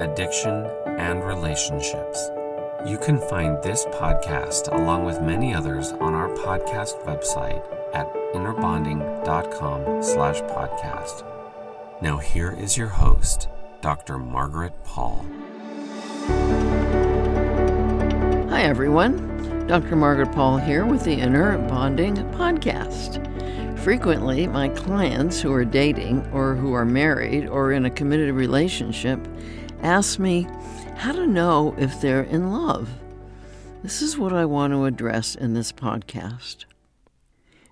addiction, and relationships. You can find this podcast along with many others on our podcast website at innerbonding.com slash podcast. Now here is your host, Dr. Margaret Paul. Hi, everyone. Dr. Margaret Paul here with the Inner Bonding Podcast. Frequently, my clients who are dating or who are married or in a committed relationship ask me how to know if they're in love. This is what I want to address in this podcast.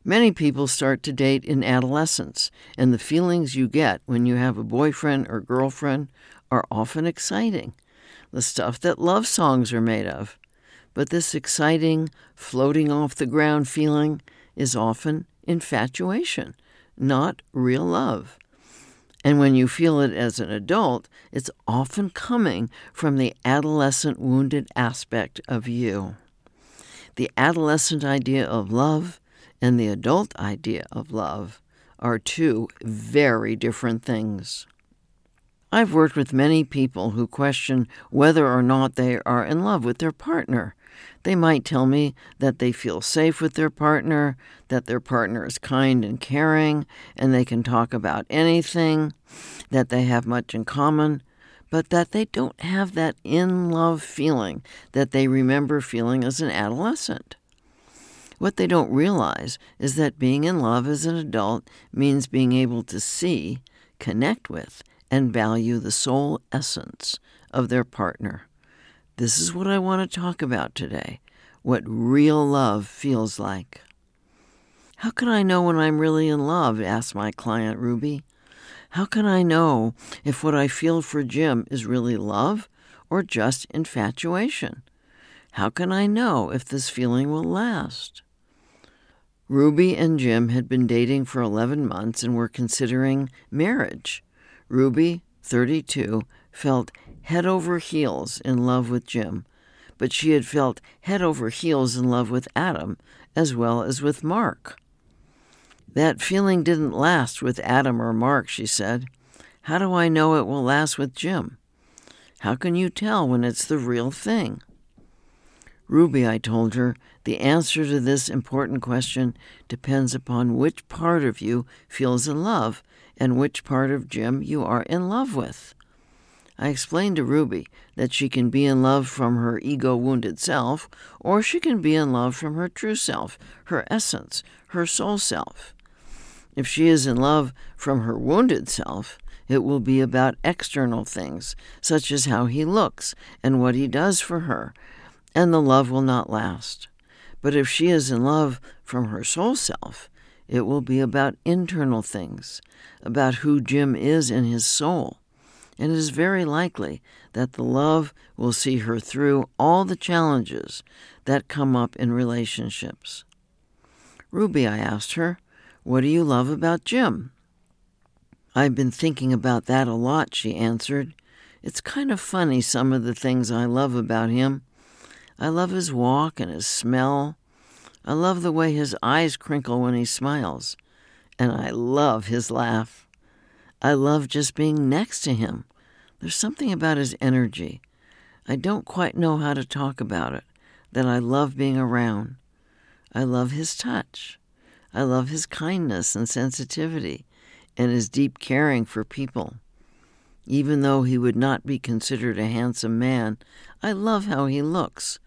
Many people start to date in adolescence, and the feelings you get when you have a boyfriend or girlfriend are often exciting, the stuff that love songs are made of. But this exciting, floating off the ground feeling is often infatuation, not real love. And when you feel it as an adult, it's often coming from the adolescent wounded aspect of you. The adolescent idea of love and the adult idea of love are two very different things. I've worked with many people who question whether or not they are in love with their partner they might tell me that they feel safe with their partner, that their partner is kind and caring, and they can talk about anything, that they have much in common, but that they don't have that in love feeling that they remember feeling as an adolescent. What they don't realize is that being in love as an adult means being able to see, connect with, and value the soul essence of their partner. This is what I want to talk about today what real love feels like. How can I know when I'm really in love? asked my client Ruby. How can I know if what I feel for Jim is really love or just infatuation? How can I know if this feeling will last? Ruby and Jim had been dating for 11 months and were considering marriage. Ruby, 32, felt head over heels in love with Jim, but she had felt head over heels in love with Adam as well as with Mark. That feeling didn't last with Adam or Mark, she said. How do I know it will last with Jim? How can you tell when it's the real thing? Ruby, I told her, the answer to this important question depends upon which part of you feels in love and which part of Jim you are in love with. I explained to Ruby that she can be in love from her ego wounded self, or she can be in love from her true self, her essence, her soul self. If she is in love from her wounded self, it will be about external things, such as how he looks and what he does for her, and the love will not last. But if she is in love from her soul self, it will be about internal things, about who Jim is in his soul and it is very likely that the love will see her through all the challenges that come up in relationships. Ruby, I asked her, what do you love about Jim? I've been thinking about that a lot, she answered. It's kind of funny, some of the things I love about him. I love his walk and his smell. I love the way his eyes crinkle when he smiles. And I love his laugh. I love just being next to him. There's something about his energy. I don't quite know how to talk about it, that I love being around. I love his touch. I love his kindness and sensitivity and his deep caring for people. Even though he would not be considered a handsome man, I love how he looks.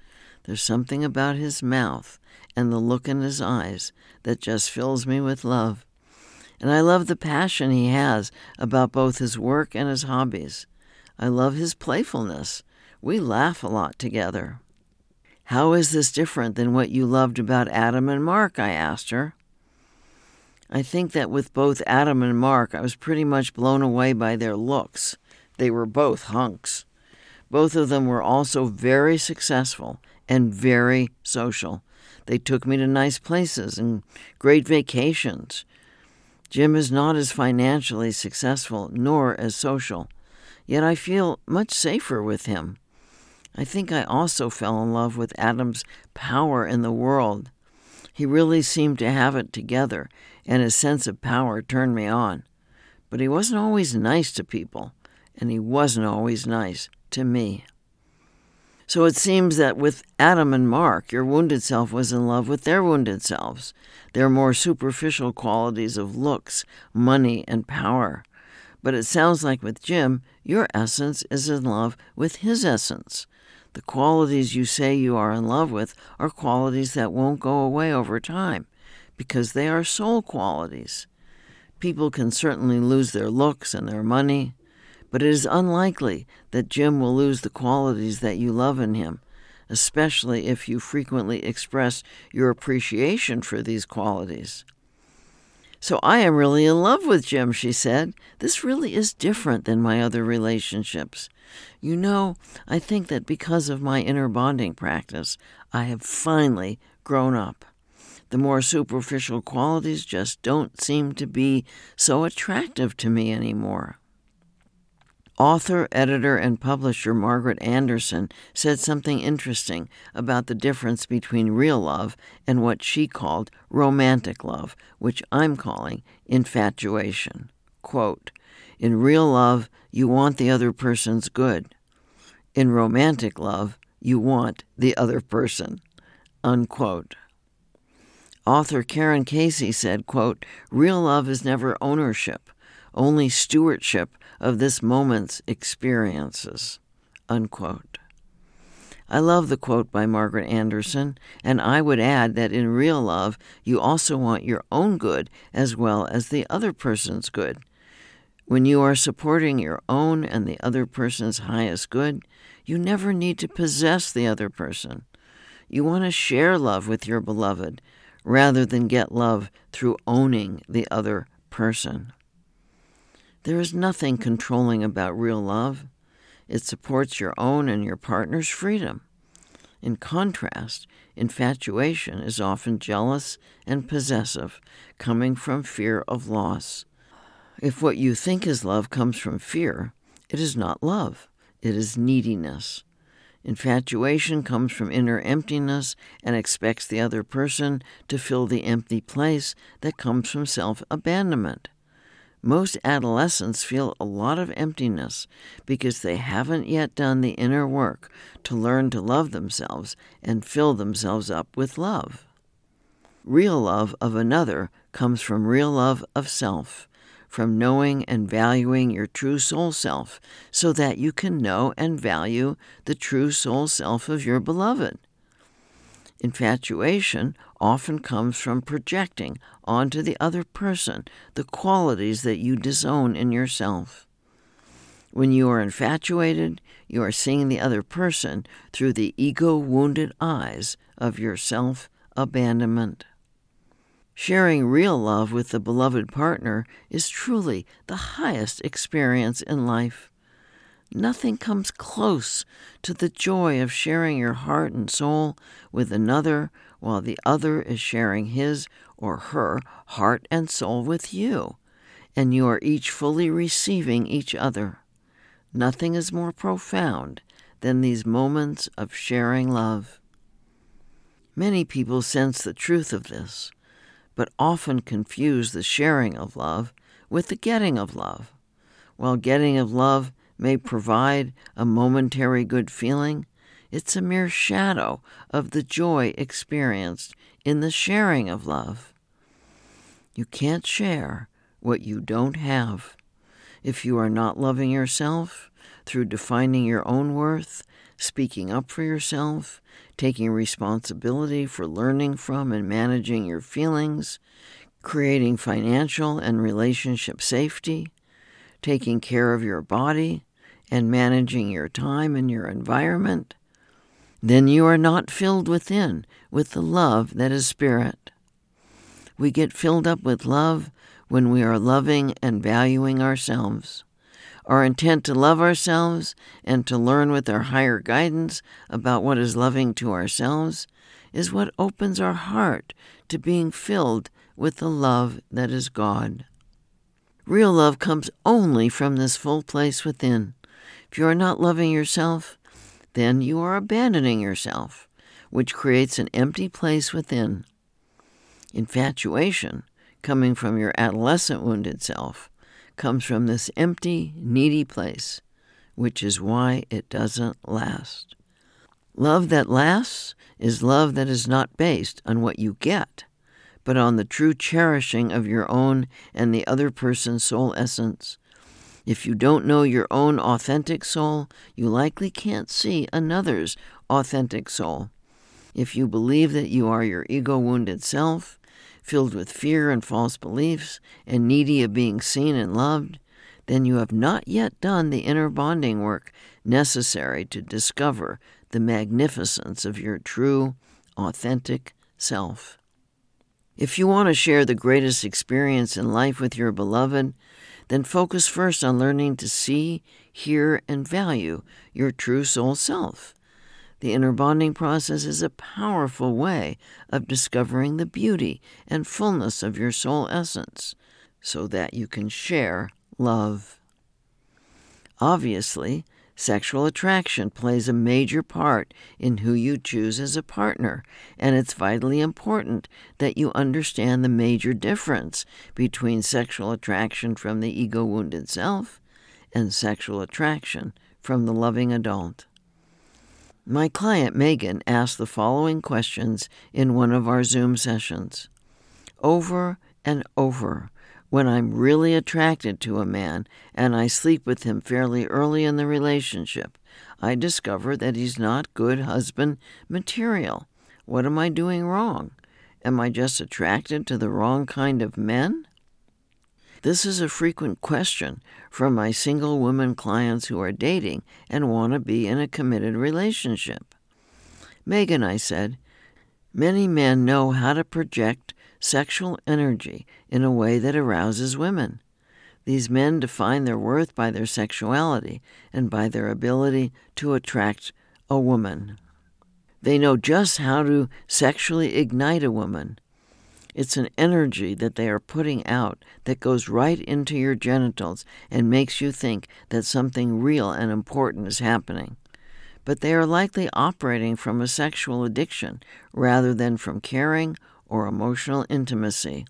There's something about his mouth and the look in his eyes that just fills me with love. And I love the passion he has about both his work and his hobbies. I love his playfulness. We laugh a lot together. How is this different than what you loved about Adam and Mark? I asked her. I think that with both Adam and Mark, I was pretty much blown away by their looks. They were both hunks. Both of them were also very successful and very social. They took me to nice places and great vacations. Jim is not as financially successful nor as social, yet I feel much safer with him. I think I also fell in love with Adam's power in the world. He really seemed to have it together, and his sense of power turned me on. But he wasn't always nice to people, and he wasn't always nice to me. So it seems that with Adam and Mark, your wounded self was in love with their wounded selves, their more superficial qualities of looks, money, and power. But it sounds like with Jim, your essence is in love with his essence. The qualities you say you are in love with are qualities that won't go away over time because they are soul qualities. People can certainly lose their looks and their money, but it is unlikely that Jim will lose the qualities that you love in him, especially if you frequently express your appreciation for these qualities. So I am really in love with Jim, she said. This really is different than my other relationships. You know, I think that because of my inner bonding practice, I have finally grown up. The more superficial qualities just don't seem to be so attractive to me anymore. Author, editor, and publisher Margaret Anderson said something interesting about the difference between real love and what she called romantic love, which I'm calling infatuation. Quote, In real love, you want the other person's good. In romantic love, you want the other person. Unquote. Author Karen Casey said, quote, Real love is never ownership, only stewardship of this moment's experiences. Unquote. I love the quote by Margaret Anderson, and I would add that in real love, you also want your own good as well as the other person's good. When you are supporting your own and the other person's highest good, you never need to possess the other person. You want to share love with your beloved rather than get love through owning the other person. There is nothing controlling about real love. It supports your own and your partner's freedom. In contrast, infatuation is often jealous and possessive, coming from fear of loss. If what you think is love comes from fear, it is not love, it is neediness. Infatuation comes from inner emptiness and expects the other person to fill the empty place that comes from self abandonment. Most adolescents feel a lot of emptiness because they haven't yet done the inner work to learn to love themselves and fill themselves up with love. Real love of another comes from real love of self, from knowing and valuing your true soul self, so that you can know and value the true soul self of your beloved. Infatuation often comes from projecting onto the other person the qualities that you disown in yourself. When you are infatuated, you are seeing the other person through the ego wounded eyes of your self abandonment. Sharing real love with the beloved partner is truly the highest experience in life. Nothing comes close to the joy of sharing your heart and soul with another while the other is sharing his or her heart and soul with you, and you are each fully receiving each other. Nothing is more profound than these moments of sharing love. Many people sense the truth of this, but often confuse the sharing of love with the getting of love. while getting of love may provide a momentary good feeling, it's a mere shadow of the joy experienced in the sharing of love. You can't share what you don't have. If you are not loving yourself through defining your own worth, speaking up for yourself, taking responsibility for learning from and managing your feelings, creating financial and relationship safety, taking care of your body, and managing your time and your environment, then you are not filled within with the love that is spirit. We get filled up with love when we are loving and valuing ourselves. Our intent to love ourselves and to learn with our higher guidance about what is loving to ourselves is what opens our heart to being filled with the love that is God. Real love comes only from this full place within. If you are not loving yourself, then you are abandoning yourself, which creates an empty place within. Infatuation, coming from your adolescent wounded self, comes from this empty, needy place, which is why it doesn't last. Love that lasts is love that is not based on what you get, but on the true cherishing of your own and the other person's soul essence. If you don't know your own authentic soul, you likely can't see another's authentic soul. If you believe that you are your ego wounded self, filled with fear and false beliefs, and needy of being seen and loved, then you have not yet done the inner bonding work necessary to discover the magnificence of your true, authentic self. If you want to share the greatest experience in life with your beloved, then focus first on learning to see, hear, and value your true soul self. The inner bonding process is a powerful way of discovering the beauty and fullness of your soul essence so that you can share love. Obviously, sexual attraction plays a major part in who you choose as a partner, and it's vitally important that you understand the major difference between sexual attraction from the ego wounded self and sexual attraction from the loving adult. My client Megan asked the following questions in one of our Zoom sessions. Over and over, when I'm really attracted to a man and I sleep with him fairly early in the relationship, I discover that he's not good husband material. What am I doing wrong? Am I just attracted to the wrong kind of men? This is a frequent question from my single women clients who are dating and want to be in a committed relationship. Megan, I said, many men know how to project sexual energy in a way that arouses women. These men define their worth by their sexuality and by their ability to attract a woman. They know just how to sexually ignite a woman it's an energy that they are putting out that goes right into your genitals and makes you think that something real and important is happening. But they are likely operating from a sexual addiction rather than from caring or emotional intimacy.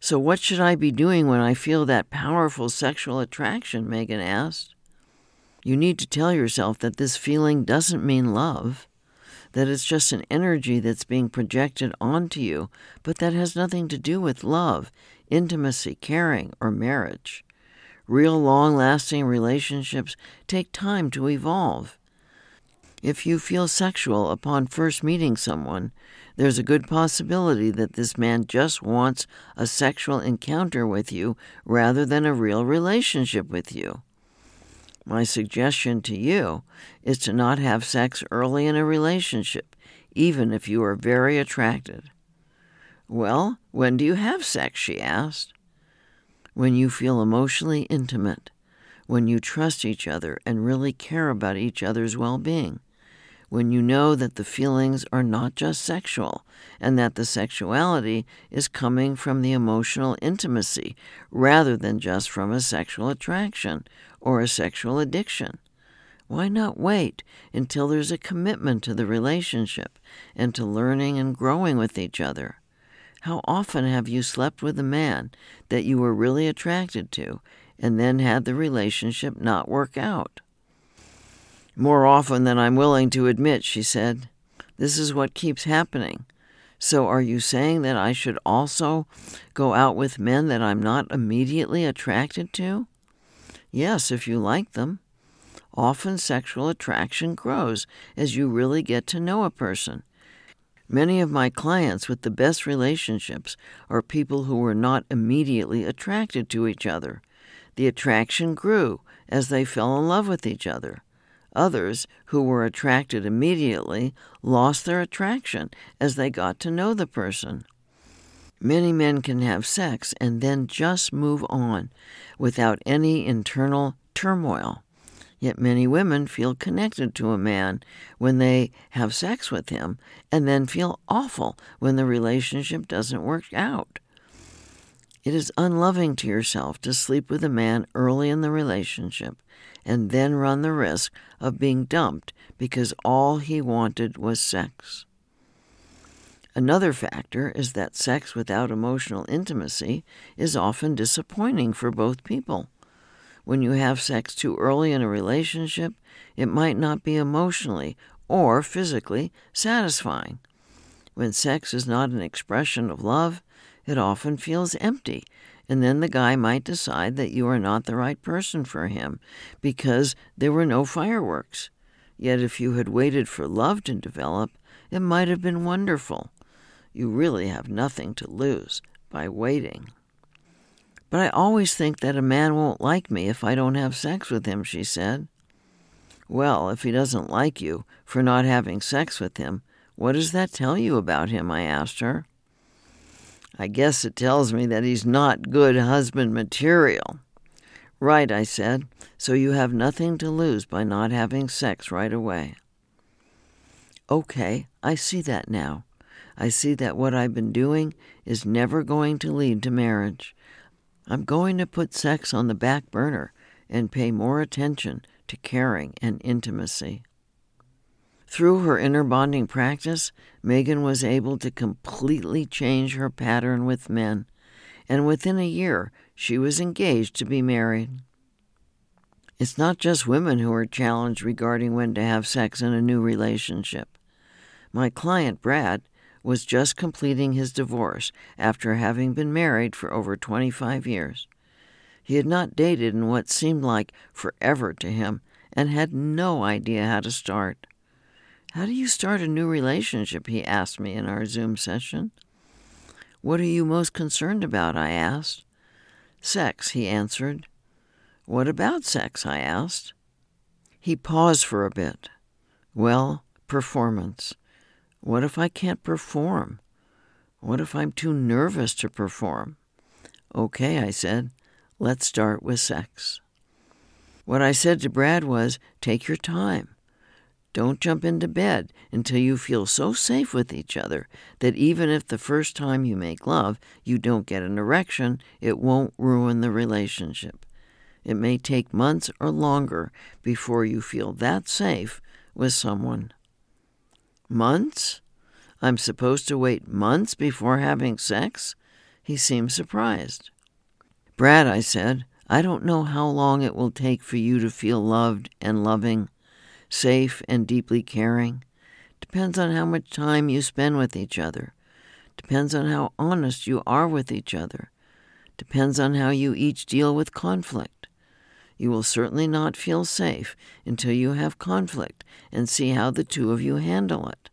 So, what should I be doing when I feel that powerful sexual attraction? Megan asked. You need to tell yourself that this feeling doesn't mean love that it's just an energy that's being projected onto you, but that has nothing to do with love, intimacy, caring, or marriage. Real long lasting relationships take time to evolve. If you feel sexual upon first meeting someone, there's a good possibility that this man just wants a sexual encounter with you rather than a real relationship with you. My suggestion to you is to not have sex early in a relationship, even if you are very attracted. Well, when do you have sex? she asked. When you feel emotionally intimate, when you trust each other and really care about each other's well being, when you know that the feelings are not just sexual and that the sexuality is coming from the emotional intimacy rather than just from a sexual attraction or a sexual addiction. Why not wait until there's a commitment to the relationship and to learning and growing with each other? How often have you slept with a man that you were really attracted to and then had the relationship not work out. More often than I'm willing to admit, she said. This is what keeps happening. So, are you saying that I should also go out with men that I'm not immediately attracted to? Yes, if you like them. Often sexual attraction grows as you really get to know a person. Many of my clients with the best relationships are people who were not immediately attracted to each other. The attraction grew as they fell in love with each other. Others, who were attracted immediately, lost their attraction as they got to know the person. Many men can have sex and then just move on without any internal turmoil. Yet many women feel connected to a man when they have sex with him and then feel awful when the relationship doesn't work out. It is unloving to yourself to sleep with a man early in the relationship and then run the risk of being dumped because all he wanted was sex. Another factor is that sex without emotional intimacy is often disappointing for both people. When you have sex too early in a relationship, it might not be emotionally or physically satisfying. When sex is not an expression of love, it often feels empty, and then the guy might decide that you are not the right person for him because there were no fireworks. Yet if you had waited for love to develop, it might have been wonderful. You really have nothing to lose by waiting. But I always think that a man won't like me if I don't have sex with him, she said. Well, if he doesn't like you for not having sex with him, what does that tell you about him? I asked her. I guess it tells me that he's not good husband material. Right, I said, so you have nothing to lose by not having sex right away. Okay, I see that now. I see that what I've been doing is never going to lead to marriage. I'm going to put sex on the back burner and pay more attention to caring and intimacy. Through her inner bonding practice, Megan was able to completely change her pattern with men, and within a year, she was engaged to be married. It's not just women who are challenged regarding when to have sex in a new relationship. My client, Brad, was just completing his divorce after having been married for over 25 years. He had not dated in what seemed like forever to him and had no idea how to start. How do you start a new relationship? He asked me in our Zoom session. What are you most concerned about? I asked. Sex, he answered. What about sex? I asked. He paused for a bit. Well, performance. What if I can't perform? What if I'm too nervous to perform? Okay, I said, let's start with sex. What I said to Brad was take your time. Don't jump into bed until you feel so safe with each other that even if the first time you make love you don't get an erection, it won't ruin the relationship. It may take months or longer before you feel that safe with someone. Months? I'm supposed to wait months before having sex? He seemed surprised. Brad, I said, I don't know how long it will take for you to feel loved and loving, safe and deeply caring. Depends on how much time you spend with each other. Depends on how honest you are with each other. Depends on how you each deal with conflict. You will certainly not feel safe until you have conflict and see how the two of you handle it.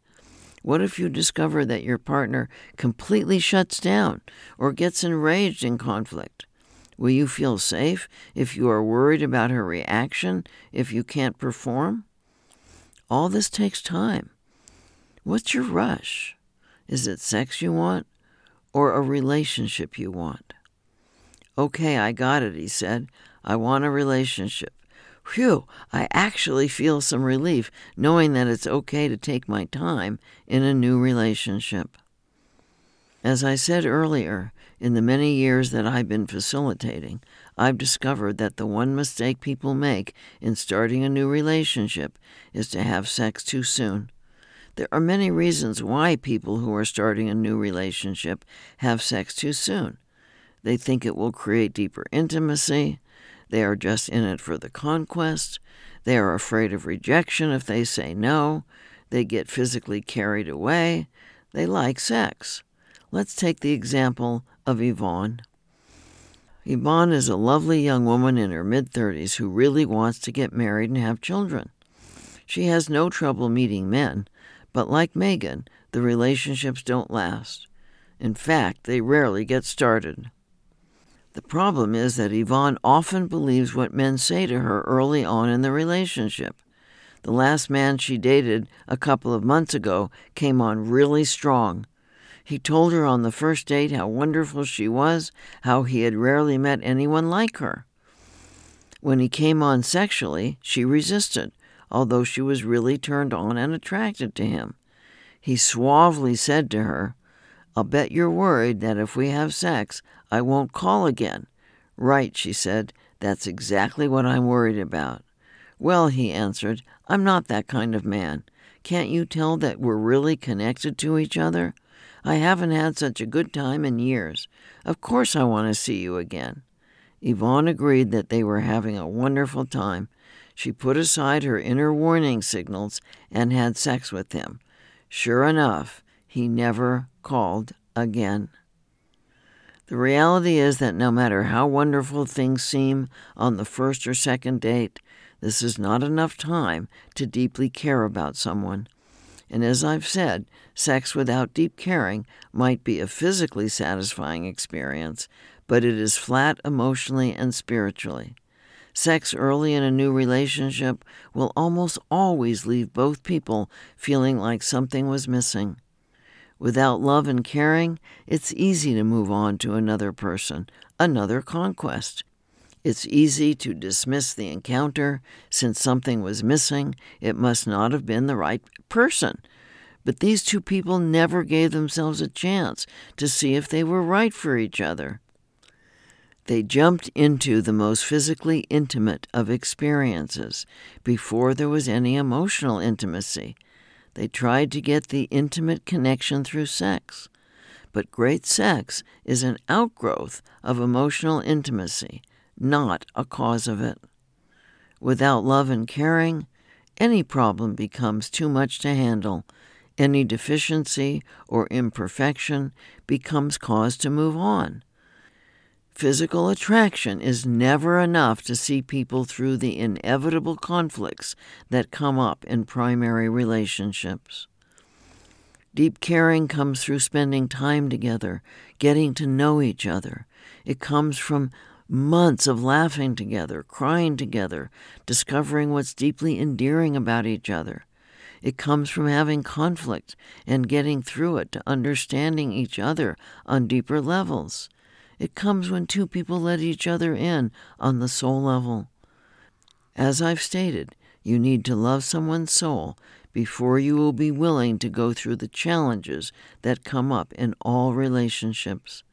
What if you discover that your partner completely shuts down or gets enraged in conflict? Will you feel safe if you are worried about her reaction if you can't perform? All this takes time. What's your rush? Is it sex you want or a relationship you want? Okay, I got it, he said. I want a relationship. Phew, I actually feel some relief knowing that it's okay to take my time in a new relationship. As I said earlier, in the many years that I've been facilitating, I've discovered that the one mistake people make in starting a new relationship is to have sex too soon. There are many reasons why people who are starting a new relationship have sex too soon. They think it will create deeper intimacy. They are just in it for the conquest. They are afraid of rejection if they say no. They get physically carried away. They like sex. Let's take the example of Yvonne. Yvonne is a lovely young woman in her mid 30s who really wants to get married and have children. She has no trouble meeting men, but like Megan, the relationships don't last. In fact, they rarely get started. The problem is that Yvonne often believes what men say to her early on in the relationship. The last man she dated a couple of months ago came on really strong. He told her on the first date how wonderful she was, how he had rarely met anyone like her. When he came on sexually, she resisted, although she was really turned on and attracted to him. He suavely said to her, I'll bet you're worried that if we have sex, I won't call again. Right, she said. That's exactly what I'm worried about. Well, he answered, I'm not that kind of man. Can't you tell that we're really connected to each other? I haven't had such a good time in years. Of course I want to see you again. Yvonne agreed that they were having a wonderful time. She put aside her inner warning signals and had sex with him. Sure enough, he never called again. The reality is that no matter how wonderful things seem on the first or second date, this is not enough time to deeply care about someone. And as I've said, sex without deep caring might be a physically satisfying experience, but it is flat emotionally and spiritually. Sex early in a new relationship will almost always leave both people feeling like something was missing. Without love and caring, it's easy to move on to another person, another conquest. It's easy to dismiss the encounter. Since something was missing, it must not have been the right person. But these two people never gave themselves a chance to see if they were right for each other. They jumped into the most physically intimate of experiences before there was any emotional intimacy. They tried to get the intimate connection through sex. But great sex is an outgrowth of emotional intimacy not a cause of it. Without love and caring, any problem becomes too much to handle. Any deficiency or imperfection becomes cause to move on. Physical attraction is never enough to see people through the inevitable conflicts that come up in primary relationships. Deep caring comes through spending time together, getting to know each other. It comes from months of laughing together, crying together, discovering what's deeply endearing about each other. It comes from having conflict and getting through it to understanding each other on deeper levels. It comes when two people let each other in on the soul level. As I've stated, you need to love someone's soul before you will be willing to go through the challenges that come up in all relationships.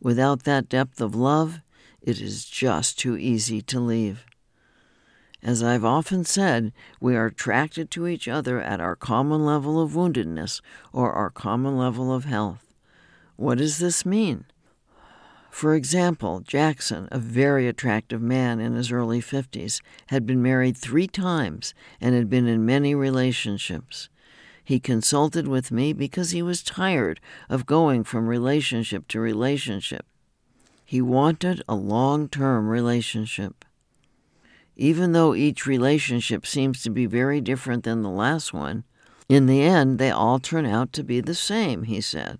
Without that depth of love, it is just too easy to leave. As I've often said, we are attracted to each other at our common level of woundedness or our common level of health. What does this mean? For example, Jackson, a very attractive man in his early 50s, had been married three times and had been in many relationships. He consulted with me because he was tired of going from relationship to relationship. He wanted a long term relationship. Even though each relationship seems to be very different than the last one, in the end they all turn out to be the same, he said.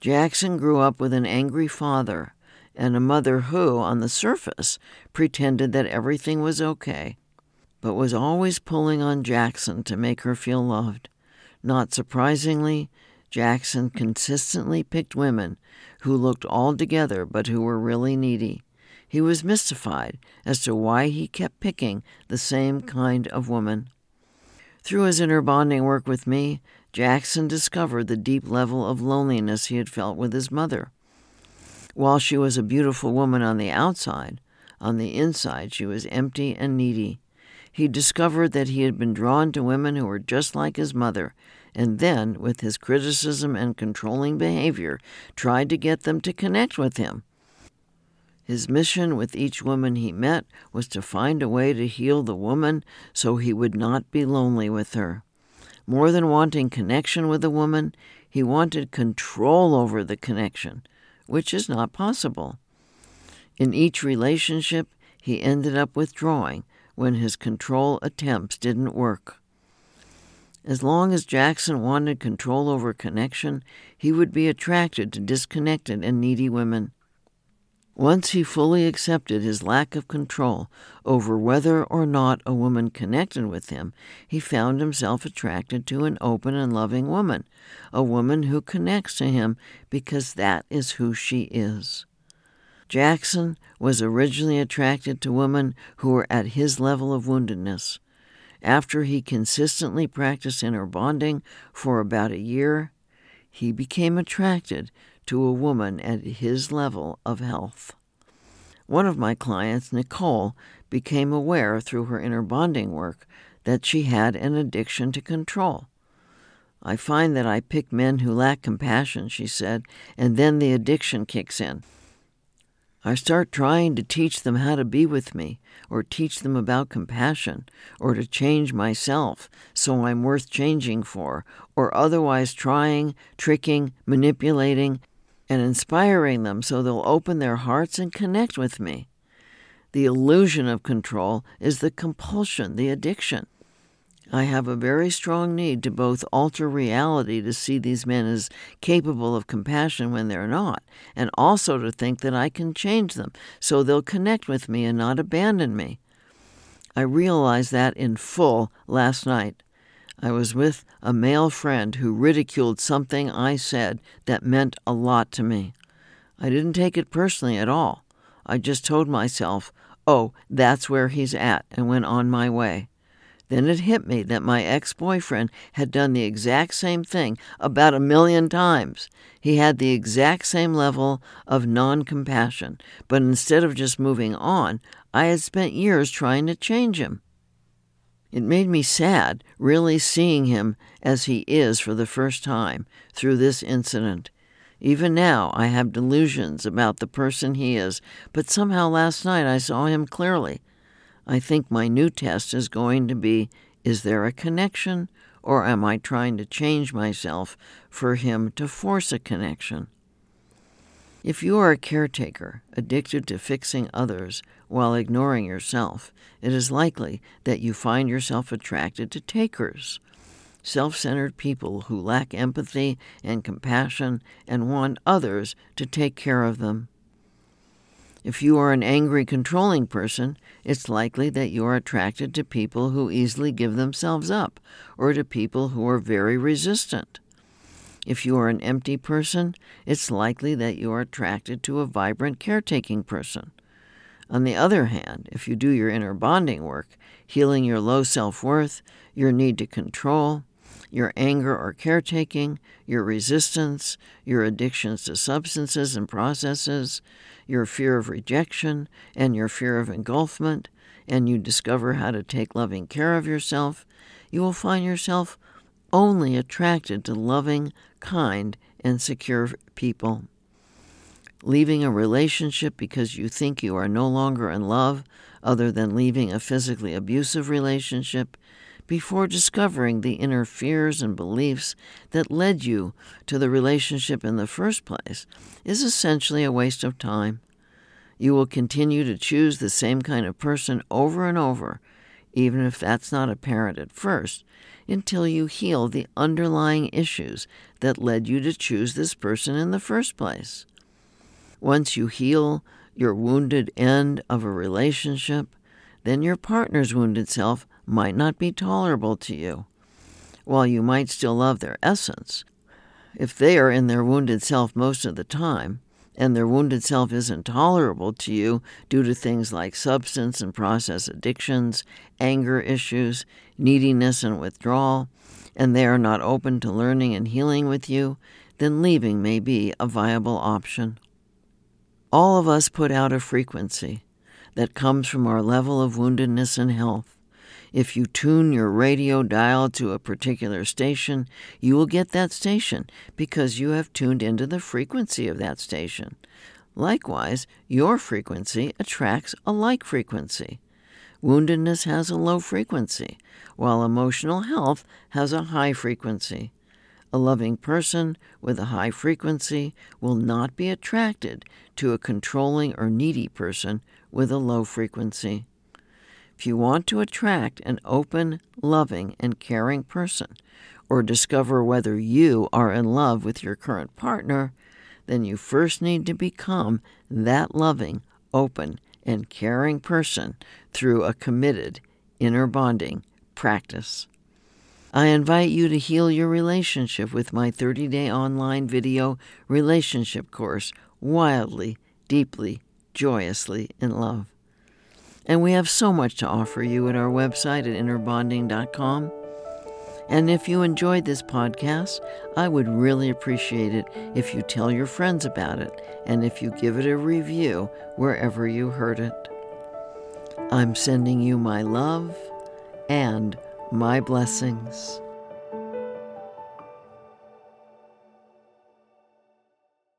Jackson grew up with an angry father and a mother who, on the surface, pretended that everything was okay, but was always pulling on Jackson to make her feel loved. Not surprisingly, Jackson consistently picked women who looked all together but who were really needy. He was mystified as to why he kept picking the same kind of woman. Through his inner bonding work with me, Jackson discovered the deep level of loneliness he had felt with his mother. While she was a beautiful woman on the outside, on the inside she was empty and needy. He discovered that he had been drawn to women who were just like his mother and then, with his criticism and controlling behavior, tried to get them to connect with him. His mission with each woman he met was to find a way to heal the woman so he would not be lonely with her. More than wanting connection with a woman, he wanted control over the connection, which is not possible. In each relationship, he ended up withdrawing when his control attempts didn't work. As long as Jackson wanted control over connection, he would be attracted to disconnected and needy women. Once he fully accepted his lack of control over whether or not a woman connected with him, he found himself attracted to an open and loving woman, a woman who connects to him because that is who she is. Jackson was originally attracted to women who were at his level of woundedness. After he consistently practiced inner bonding for about a year, he became attracted to a woman at his level of health. One of my clients, Nicole, became aware through her inner bonding work that she had an addiction to control. I find that I pick men who lack compassion, she said, and then the addiction kicks in. I start trying to teach them how to be with me, or teach them about compassion, or to change myself so I'm worth changing for, or otherwise trying, tricking, manipulating, and inspiring them so they'll open their hearts and connect with me. The illusion of control is the compulsion, the addiction. I have a very strong need to both alter reality to see these men as capable of compassion when they're not, and also to think that I can change them so they'll connect with me and not abandon me. I realized that in full last night. I was with a male friend who ridiculed something I said that meant a lot to me. I didn't take it personally at all. I just told myself, oh, that's where he's at, and went on my way. Then it hit me that my ex boyfriend had done the exact same thing about a million times. He had the exact same level of non compassion, but instead of just moving on, I had spent years trying to change him. It made me sad, really seeing him as he is for the first time through this incident. Even now, I have delusions about the person he is, but somehow last night I saw him clearly. I think my new test is going to be is there a connection, or am I trying to change myself for him to force a connection? If you are a caretaker, addicted to fixing others while ignoring yourself, it is likely that you find yourself attracted to takers, self centered people who lack empathy and compassion and want others to take care of them. If you are an angry, controlling person, it's likely that you are attracted to people who easily give themselves up or to people who are very resistant. If you are an empty person, it's likely that you are attracted to a vibrant caretaking person. On the other hand, if you do your inner bonding work, healing your low self worth, your need to control, your anger or caretaking, your resistance, your addictions to substances and processes, your fear of rejection, and your fear of engulfment, and you discover how to take loving care of yourself, you will find yourself only attracted to loving, kind, and secure people. Leaving a relationship because you think you are no longer in love, other than leaving a physically abusive relationship, before discovering the inner fears and beliefs that led you to the relationship in the first place, is essentially a waste of time. You will continue to choose the same kind of person over and over, even if that's not apparent at first, until you heal the underlying issues that led you to choose this person in the first place. Once you heal your wounded end of a relationship, then your partner's wounded self might not be tolerable to you. While you might still love their essence, if they are in their wounded self most of the time, and their wounded self isn't tolerable to you due to things like substance and process addictions, anger issues, neediness and withdrawal, and they are not open to learning and healing with you, then leaving may be a viable option. All of us put out a frequency that comes from our level of woundedness and health. If you tune your radio dial to a particular station, you will get that station because you have tuned into the frequency of that station. Likewise, your frequency attracts a like frequency. Woundedness has a low frequency, while emotional health has a high frequency. A loving person with a high frequency will not be attracted to a controlling or needy person with a low frequency. If you want to attract an open, loving, and caring person, or discover whether you are in love with your current partner, then you first need to become that loving, open, and caring person through a committed inner bonding practice. I invite you to heal your relationship with my 30 day online video relationship course, Wildly, Deeply, Joyously in Love. And we have so much to offer you at our website at innerbonding.com. And if you enjoyed this podcast, I would really appreciate it if you tell your friends about it and if you give it a review wherever you heard it. I'm sending you my love and my blessings.